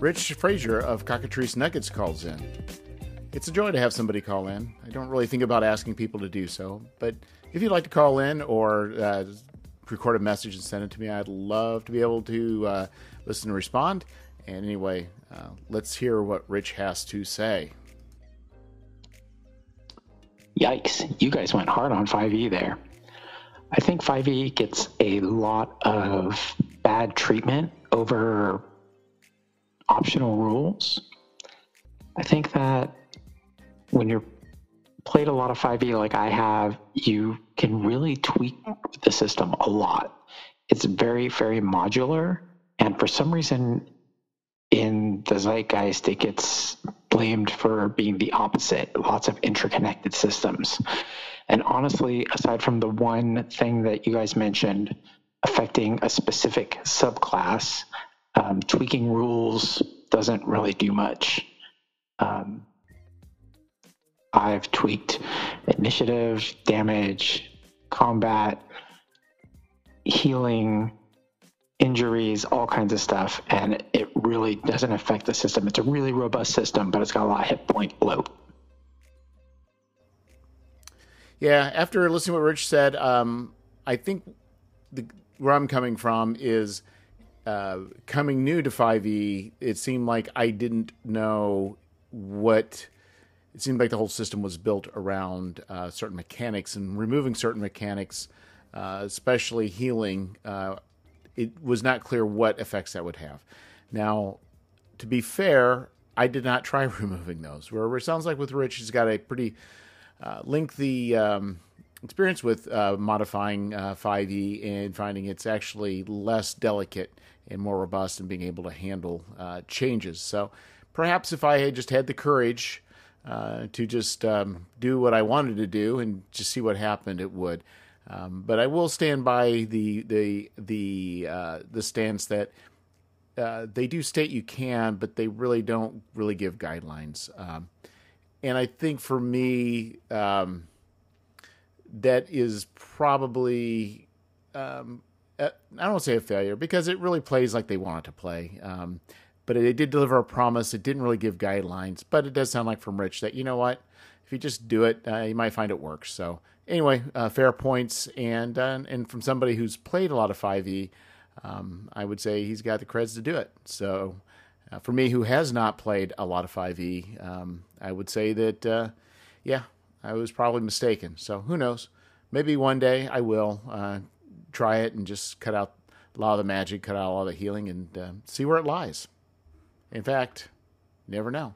Rich Frazier of Cockatrice Nuggets calls in. It's a joy to have somebody call in. I don't really think about asking people to do so, but if you'd like to call in or uh, record a message and send it to me, I'd love to be able to uh, listen and respond. And anyway, uh, let's hear what Rich has to say. Yikes, you guys went hard on 5e there. I think 5e gets a lot of bad treatment over optional rules. I think that when you're played a lot of 5e like I have, you can really tweak the system a lot. It's very, very modular. And for some reason, in the zeitgeist, it gets blamed for being the opposite lots of interconnected systems. And honestly, aside from the one thing that you guys mentioned affecting a specific subclass, um, tweaking rules doesn't really do much. Um, I've tweaked initiative, damage, combat, healing, injuries, all kinds of stuff, and it really doesn't affect the system. It's a really robust system, but it's got a lot of hit point bloat. Yeah, after listening to what Rich said, um, I think the, where I'm coming from is uh, coming new to 5e. It seemed like I didn't know what. It seemed like the whole system was built around uh, certain mechanics and removing certain mechanics, uh, especially healing. Uh, it was not clear what effects that would have. Now, to be fair, I did not try removing those. Where it sounds like with Rich, he's got a pretty uh, lengthy um, experience with uh, modifying uh, 5e and finding it's actually less delicate and more robust and being able to handle uh, changes. So perhaps if I had just had the courage uh, to just um, do what I wanted to do and just see what happened, it would. Um, but I will stand by the the the uh, the stance that uh, they do state you can, but they really don't really give guidelines. Um, and I think for me, um, that is probably um, I don't say a failure because it really plays like they want it to play. Um, but it, it, did deliver a promise. It didn't really give guidelines, but it does sound like from Rich that you know what, if you just do it, uh, you might find it works. So anyway, uh, fair points, and uh, and from somebody who's played a lot of 5e, um, I would say he's got the creds to do it. So uh, for me, who has not played a lot of 5e, um, I would say that uh, yeah, I was probably mistaken. So who knows? Maybe one day I will uh, try it and just cut out a lot of the magic, cut out all the healing, and uh, see where it lies. In fact, never know.